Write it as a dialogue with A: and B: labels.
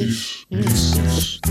A: Isso. Isso.